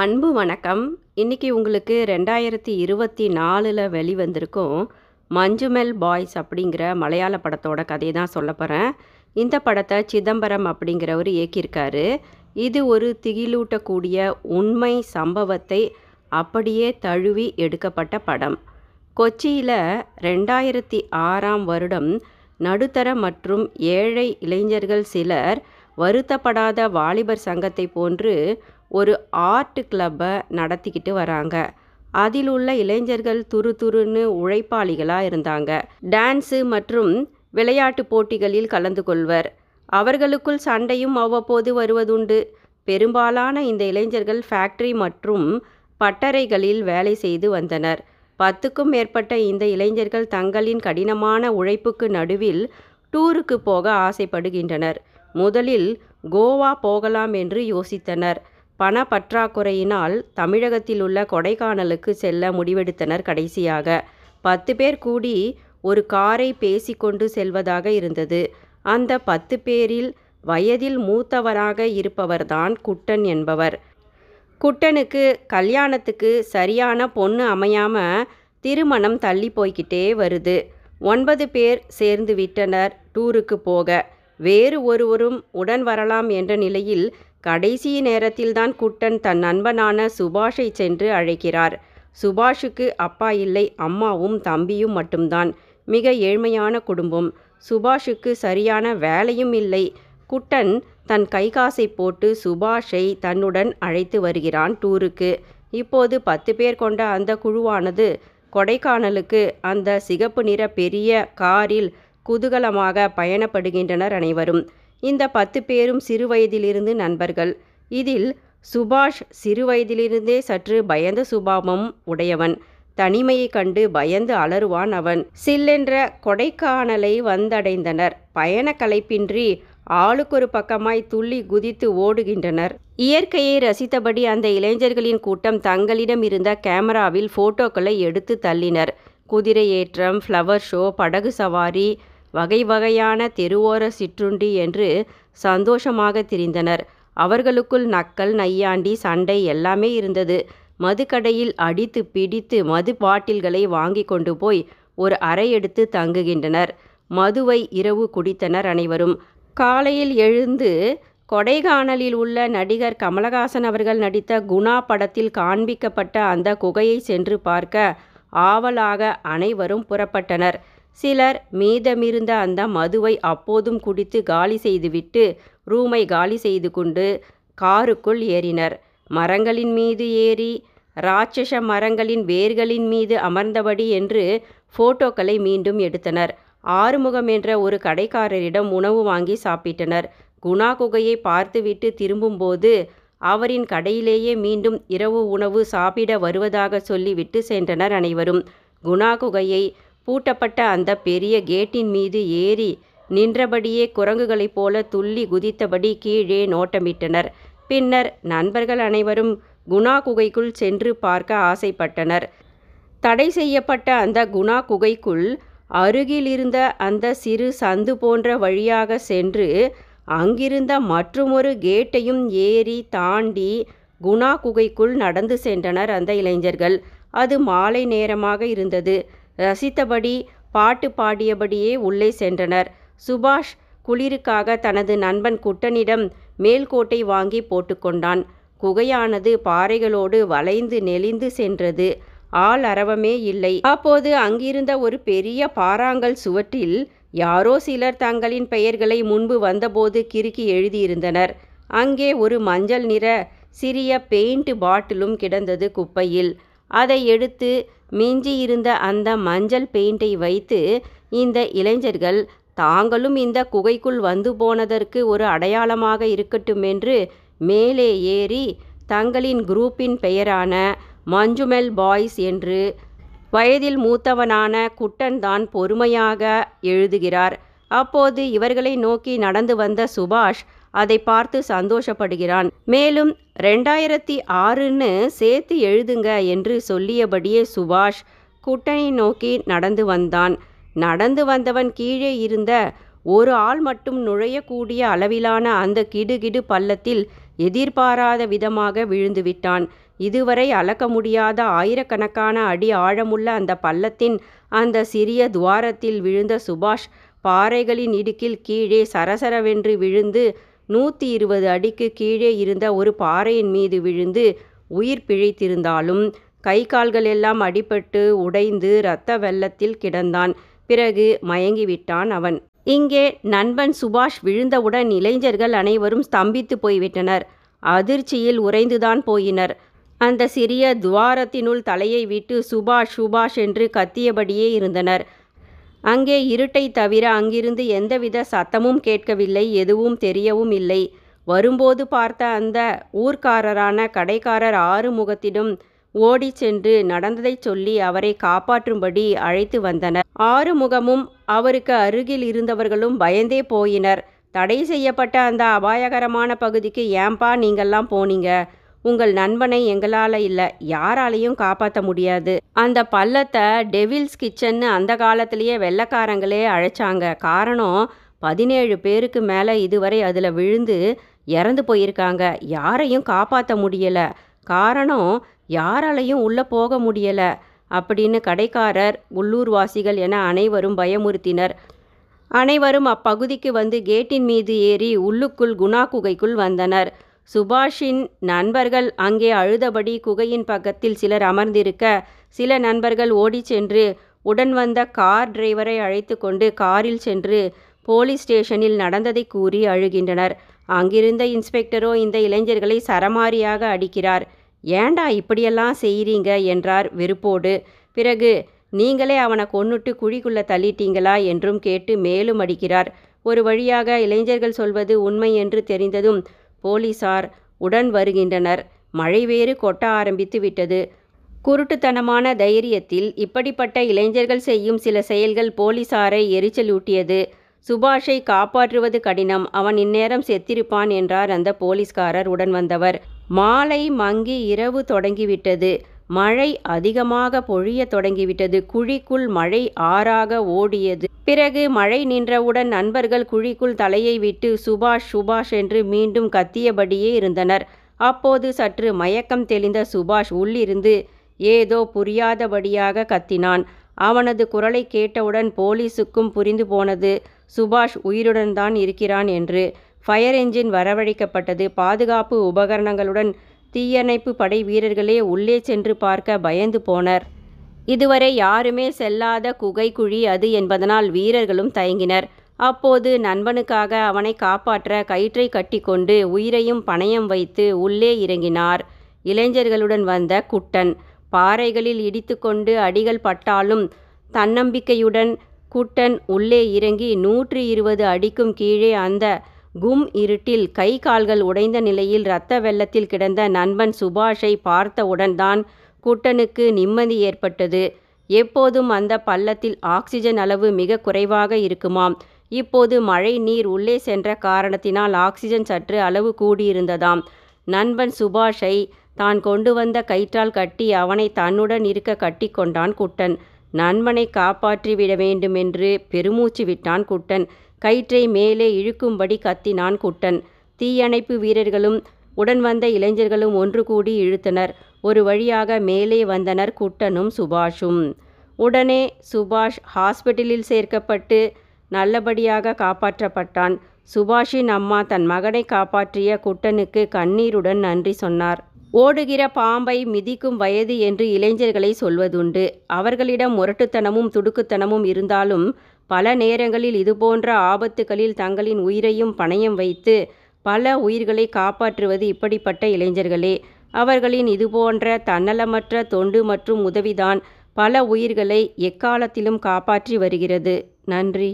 அன்பு வணக்கம். இன்னைக்கு உங்களுக்கு ரெண்டாயிரத்தி இருபத்தி நாலில் வெளிவந்திருக்கும் மஞ்சுமெல் பாய்ஸ் அப்படிங்கிற மலையாள படத்தோட கதையை தான் சொல்ல போகிறேன் இந்த படத்தை சிதம்பரம் அப்படிங்கிறவர் இயக்கியிருக்காரு. இது ஒரு திகிலூட்டக்கூடிய உண்மை சம்பவத்தை அப்படியே தழுவி எடுக்கப்பட்ட படம். கொச்சியில் ரெண்டாயிரத்தி ஆறாம் வருடம் நடுத்தர மற்றும் ஏழை இளைஞர்கள் சிலர் வருத்தப்படாத வாலிபர் சங்கத்தை போன்று ஒரு ஆர்ட் கிளப்பை நடத்திக்கிட்டு வராங்க. அதில் உள்ள இளைஞர்கள் துரு துருன்னு உழைப்பாளிகளாக இருந்தாங்க. டான்ஸு மற்றும் விளையாட்டு போட்டிகளில் கலந்து கொள்வர். அவர்களுக்குள் சண்டையும் அவ்வப்போது வருவதுண்டு. பெரும்பாலான இந்த இளைஞர்கள் ஃபேக்டரி மற்றும் பட்டறைகளில் வேலை செய்து வந்தனர். பத்துக்கும் மேற்பட்ட இந்த இளைஞர்கள் தங்களின் கடினமான உழைப்புக்கு நடுவில் டூருக்கு போக ஆசைப்படுகின்றனர். முதலில் கோவா போகலாம் என்று யோசித்தனர். பண பற்றாக்குறையினால் தமிழகத்தில் உள்ள கொடைக்கானலுக்கு செல்ல முடிவெடுத்தனர் கடைசியாக. பத்து பேர் கூடி ஒரு காரை பேசிக்கொண்டு செல்வதாக இருந்தது. அந்த பத்து பேரில் வயதில் மூத்தவராக இருப்பவர்தான் குட்டன் என்பவர். குட்டனுக்கு கல்யாணத்துக்கு சரியான பொண்ணு அமையாம திருமணம் தள்ளி போய்கிட்டே வருது. ஒன்பது பேர் சேர்ந்து விட்டனர் டூருக்கு போக. வேறு ஒருவரும் உடன் வரலாம் என்ற நிலையில் கடைசி நேரத்தில்தான் குட்டன் தன் நண்பனான சுபாஷை சென்று அழைக்கிறார். சுபாஷுக்கு அப்பா இல்லை அம்மாவும் தம்பியும் மட்டும்தான். மிக ஏழ்மையான குடும்பம். சுபாஷுக்கு சரியான வேலையும் இல்லை. குட்டன் தன் கை காசை போட்டு சுபாஷை தன்னுடன் அழைத்து வருகிறான் டூருக்கு. இப்போது பத்து பேர் கொண்ட அந்த குழுவானது கொடைக்கானலுக்கு அந்த சிகப்பு நிற பெரிய காரில் குதூகலமாக பயணப்படுகின்றனர் அனைவரும். இந்த பத்து பேரும் சிறுவயதிலிருந்து நண்பர்கள். இதில் சுபாஷ் சிறுவயதிலிருந்தே சற்று பயந்த சுபாவம் உடையவன். தனிமையை கண்டு பயந்து அலறுவான் அவன். சில்லென்ற கொடைக்கானலை வந்தடைந்தனர். பயண கலைப்பின்றி ஆளுக்கொரு பக்கமாய் துள்ளி குதித்து ஓடுகின்றனர். இயற்கையை ரசித்தபடி அந்த இளைஞர்களின் கூட்டம் தங்களிடம் இருந்த கேமராவில் போட்டோக்களை எடுத்து தள்ளினர். குதிரை ஏற்றம் ஃப்ளவர் ஷோ படகு சவாரி வகை வகையான தெருவோர சிற்றுண்டி என்று சந்தோஷமாக திரிந்தனர். அவர்களுக்குள் நக்கல் நையாண்டி சண்டை எல்லாமே இருந்தது. மதுக்கடையில் அடித்து பிடித்து மது பாட்டில்களை வாங்கி கொண்டு போய் ஒரு அறை எடுத்து தங்குகின்றனர். மதுவை இரவு குடித்தனர் அனைவரும். காலையில் எழுந்து கொடைக்கானலில் உள்ள நடிகர் கமலஹாசன் அவர்கள் நடித்த குணா படத்தில் காண்பிக்கப்பட்ட அந்த குகையை சென்று பார்க்க ஆவலாக அனைவரும் புறப்பட்டனர். சிலர் மீதமிருந்த அந்த மதுவை அப்போதும் குடித்து காலி செய்துவிட்டு ரூமை காலி செய்து கொண்டு காருக்குள் ஏறினர். மரங்களின் மீது ஏறி ராட்சச மரங்களின் வேர்களின் மீது அமர்ந்தபடி என்று போட்டோக்களை மீண்டும் எடுத்தனர். ஆறுமுகம் என்ற ஒரு கடைக்காரரிடம் உணவு வாங்கி சாப்பிட்டனர். குணா குகையை பார்த்துவிட்டு திரும்பும்போது அவரின் கடையிலேயே மீண்டும் இரவு உணவு சாப்பிட வருவதாக சொல்லிவிட்டு சென்றனர் அனைவரும். குணா குகையை பூட்டப்பட்ட அந்த பெரிய கேட்டின் மீது ஏறி நின்றபடியே குரங்குகளைப் போல துள்ளி குதித்தபடி கீழே நோட்டமிட்டனர். பின்னர் நண்பர்கள் அனைவரும் குணா குகைக்குள் சென்று பார்க்க ஆசைப்பட்டனர். தடை செய்யப்பட்ட அந்த குணா குகைக்குள் அருகிலிருந்த அந்த சிறு சந்து போன்ற வழியாக சென்று அங்கிருந்த மற்றுமொரு கேட்டையும் ஏறி தாண்டி குணா குகைக்குள் நடந்து சென்றனர் அந்த இளைஞர்கள். அது மாலை நேரமாக இருந்தது. ரசித்தபடி பாட்டு பாடியபடியே உள்ளே சென்றனர். சுபாஷ் குளிருக்காக தனது நண்பன் குட்டனிடம் மேல்கோட்டை வாங்கி போட்டுக்கொண்டான் குகையானது பாறைகளோடு வளைந்து நெளிந்து சென்றது. ஆள் அரவமே இல்லை. அப்போது அங்கிருந்த ஒரு பெரிய பாறாங்கல் சுவற்றில் யாரோ சிலர் தங்களின் பெயர்களை முன்பு வந்தபோது கிறுக்கி எழுதியிருந்தனர். அங்கே ஒரு மஞ்சள் நிற சிறிய பெயிண்ட் பாட்டிலும் கிடந்தது குப்பையில். அதை எடுத்து மிஞ்சியிருந்த அந்த மஞ்சள் பெயிண்டை வைத்து இந்த இளைஞர்கள் தாங்களும் இந்த குகைக்குள் வந்து போனதற்கு ஒரு அடையாளமாக இருக்கட்டும் என்று மேலே ஏறி தங்களின் குரூப்பின் பெயரான மஞ்சுமெல் பாய்ஸ் என்று வயதில் மூத்தவனான குட்டன் தான் பொறுமையாக எழுதுகிறார். அப்போது இவர்களை நோக்கி நடந்து வந்த சுபாஷ் அதை பார்த்து சந்தோஷப்படுகிறான். மேலும் ரெண்டாயிரத்தி ஆறுன்னு சேர்த்து எழுதுங்க என்று சொல்லியபடியே சுபாஷ் குட்டனை நோக்கி நடந்து வந்தான். நடந்து வந்தவன் கீழே இருந்த ஒரு ஆள் மட்டும் நுழையக்கூடிய அளவிலான அந்த கிடுகிடு பள்ளத்தில் எதிர்பாராத விதமாக விழுந்து விட்டான். இதுவரை அளக்க முடியாத ஆயிரக்கணக்கான அடி ஆழமுள்ள அந்த பள்ளத்தின் அந்த சிறிய துவாரத்தில் விழுந்த சுபாஷ் பாறைகளின் இடுக்கில் கீழே சரசரவென்று விழுந்து நூற்றி இருபது அடிக்கு கீழே இருந்த ஒரு பாறையின் மீது விழுந்து உயிர் பிழைத்திருந்தாலும் கை கால்கள் எல்லாம் அடிபட்டு உடைந்து இரத்த வெள்ளத்தில் கிடந்தான். பிறகு மயங்கிவிட்டான் அவன். இங்கே நண்பன் சுபாஷ் விழுந்தவுடன் இளைஞர்கள் அனைவரும் ஸ்தம்பித்து போய்விட்டனர். அதிர்ச்சியில் உறைந்துதான் போயினர். அந்த சிறிய துவாரத்தினுள் தலையை விட்டு சுபாஷ் சுபாஷ் என்று கத்தியபடியே இருந்தனர். அங்கே இருட்டை தவிர அங்கிருந்து எந்தவித சத்தமும் கேட்கவில்லை எதுவும் தெரியவும் இல்லை. வரும்போது பார்த்த அந்த ஊர்க்காரரான கடைக்காரர் ஆறுமுகத்திடம் ஓடி சென்று நடந்ததைச் சொல்லி அவரை காப்பாற்றும்படி அழைத்து வந்தனர். ஆறுமுகமும் அவருக்கு அருகில் இருந்தவர்களும் பயந்தே போயினர். தடை செய்யப்பட்ட அந்த அபாயகரமான பகுதிக்கு ஏன்பா நீங்கள்லாம் போனீங்க? உங்கள் நண்பனை எங்களால் இல்லை யாராலையும் காப்பாற்ற முடியாது. அந்த பள்ளத்தை டெவில்ஸ் கிச்சன்னு அந்த காலத்திலேயே வெள்ளைக்காரங்களே அழைச்சாங்க. காரணம் பதினேழு பேருக்கு மேலே இதுவரை அதில் விழுந்து இறந்து போயிருக்காங்க. யாரையும் காப்பாற்ற முடியலை. காரணம் யாராலையும் உள்ளே போக முடியலை அப்படின்னு கடைக்காரர் உள்ளூர்வாசிகள் என அனைவரும் பயமுறுத்தினர். அனைவரும் அப்பகுதிக்கு வந்து கேட்டின் மீது ஏறி உள்ளுக்குள் குணா குகைக்குள் வந்தனர். சுபாஷின் நண்பர்கள் அங்கே அழுதபடி குகையின் பக்கத்தில் சிலர் அமர்ந்திருக்க சில நண்பர்கள் ஓடிச் சென்று உடன் வந்த கார் டிரைவரை அழைத்து கொண்டு காரில் சென்று போலீஸ் ஸ்டேஷனில் நடந்ததை கூறி அழுகின்றனர். அங்கிருந்த இன்ஸ்பெக்டரோ இந்த இளைஞர்களை சரமாரியாக அடிக்கிறார். ஏண்டா இப்படியெல்லாம் செய்கிறீங்க என்றார் வெறுப்போடு. பிறகு நீங்களே அவனை கொன்னுட்டு குழிக்குள்ளே தள்ளிட்டீங்களா? என்றும் கேட்டு மேலும் அடிக்கிறார். ஒரு வழியாக இளைஞர்கள் சொல்வது உண்மை என்று தெரிந்ததும் போலீசார் உடன் வருகின்றனர். மழை வேறு கொட்ட ஆரம்பித்து விட்டது. குருட்டுத்தனமான தைரியத்தில் இப்படிப்பட்ட இளைஞர்கள் செய்யும் சில செயல்கள் போலீசாரை எரிச்சலூட்டியது. சுபாஷை காப்பாற்றுவது கடினம். அவன் இந்நேரம் செத்திருப்பான் என்றார் அந்த போலீஸ்காரர். உடன் வந்தவர் மாலை மங்கி இரவு தொடங்கிவிட்டது. மழை அதிகமாக பொழிய தொடங்கிவிட்டது. குழிக்குள் மழை ஆறாக ஓடியது. பிறகு மழை நின்றவுடன் நண்பர்கள் குழிக்குள் தலையை விட்டு சுபாஷ் சுபாஷ் என்று மீண்டும் கத்தியபடியே இருந்தனர். அப்போது சற்று மயக்கம் தெளிந்த சுபாஷ் உள்ளிருந்து ஏதோ புரியாதபடியாக கத்தினான். அவனது குரலை கேட்டவுடன் போலீஸுக்கும் புரிந்து போனது சுபாஷ் உயிருடன் தான் இருக்கிறான் என்று. ஃபயர் என்ஜின் வரவழைக்கப்பட்டது. பாதுகாப்பு உபகரணங்களுடன் தீயணைப்பு படை வீரர்களே உள்ளே சென்று பார்க்க பயந்து போனர். இதுவரை யாருமே செல்லாத குகை குழி அது என்பதனால் வீரர்களும் தயங்கினர். அப்போது நண்பனுக்காக அவனை காப்பாற்ற கயிற்றை கட்டிக்கொண்டு உயிரையும் பணயம் வைத்து உள்ளே இறங்கினார். இளைஞர்களுடன் வந்த குட்டன் பாறைகளில் இடித்துக்கொண்டு அடிகள் பட்டாலும் தன்னம்பிக்கையுடன் குட்டன் உள்ளே இறங்கி நூற்றி இருபது அடிக்கும் கீழே அந்த கும் இருட்டில் கை கால்கள் உடைந்த நிலையில் இரத்த வெள்ளத்தில் கிடந்த நண்பன் சுபாஷை பார்த்தவுடன் தான் குட்டனுக்கு நிம்மதி ஏற்பட்டது. எப்போதும் அந்த பள்ளத்தில் ஆக்சிஜன் அளவு மிக குறைவாக இருக்குமாம். இப்போது மழை நீர் உள்ளே சென்ற காரணத்தினால் ஆக்சிஜன் சற்று அளவு கூடியிருந்ததாம். நண்பன் சுபாஷை தான் கொண்டு வந்த கயிற்றால் கட்டி அவனை தன்னுடன் இருக்க கட்டி கொண்டான் குட்டன். நண்பனை காப்பாற்றி விட வேண்டுமென்று பெருமூச்சு விட்டான் குட்டன். கயிற்றை மேலே இழுக்கும்படி கத்தினான் குட்டன். தீயணைப்பு வீரர்களும் உடன் வந்த இளைஞர்களும் ஒன்று கூடி இழுத்தனர். ஒரு வழியாக மேலே வந்தனர் குட்டனும் சுபாஷும். உடனே சுபாஷ் ஹாஸ்பிட்டலில் சேர்க்கப்பட்டு நல்லபடியாக காப்பாற்றப்பட்டான். சுபாஷின் அம்மா தன் மகனை காப்பாற்றிய குட்டனுக்கு கண்ணீருடன் நன்றி சொன்னார். ஓடுகிற பாம்பை மிதிக்கும் வயது என்று இளைஞர்களை சொல்வதுண்டு. அவர்களிடம் முரட்டுத்தனமும் துடுக்குத்தனமும் இருந்தாலும் பல நேரங்களில் இதுபோன்ற ஆபத்துகளில் தங்களின் உயிரையும் பணயம் வைத்து பல உயிர்களை காப்பாற்றுவது இப்படிப்பட்ட இளைஞர்களே. அவர்களின் இதுபோன்ற தன்னலமற்ற தொண்டு மற்றும் உதவிதான் பல உயிர்களை எக்காலத்திலும் காப்பாற்றி வருகிறது. நன்றி.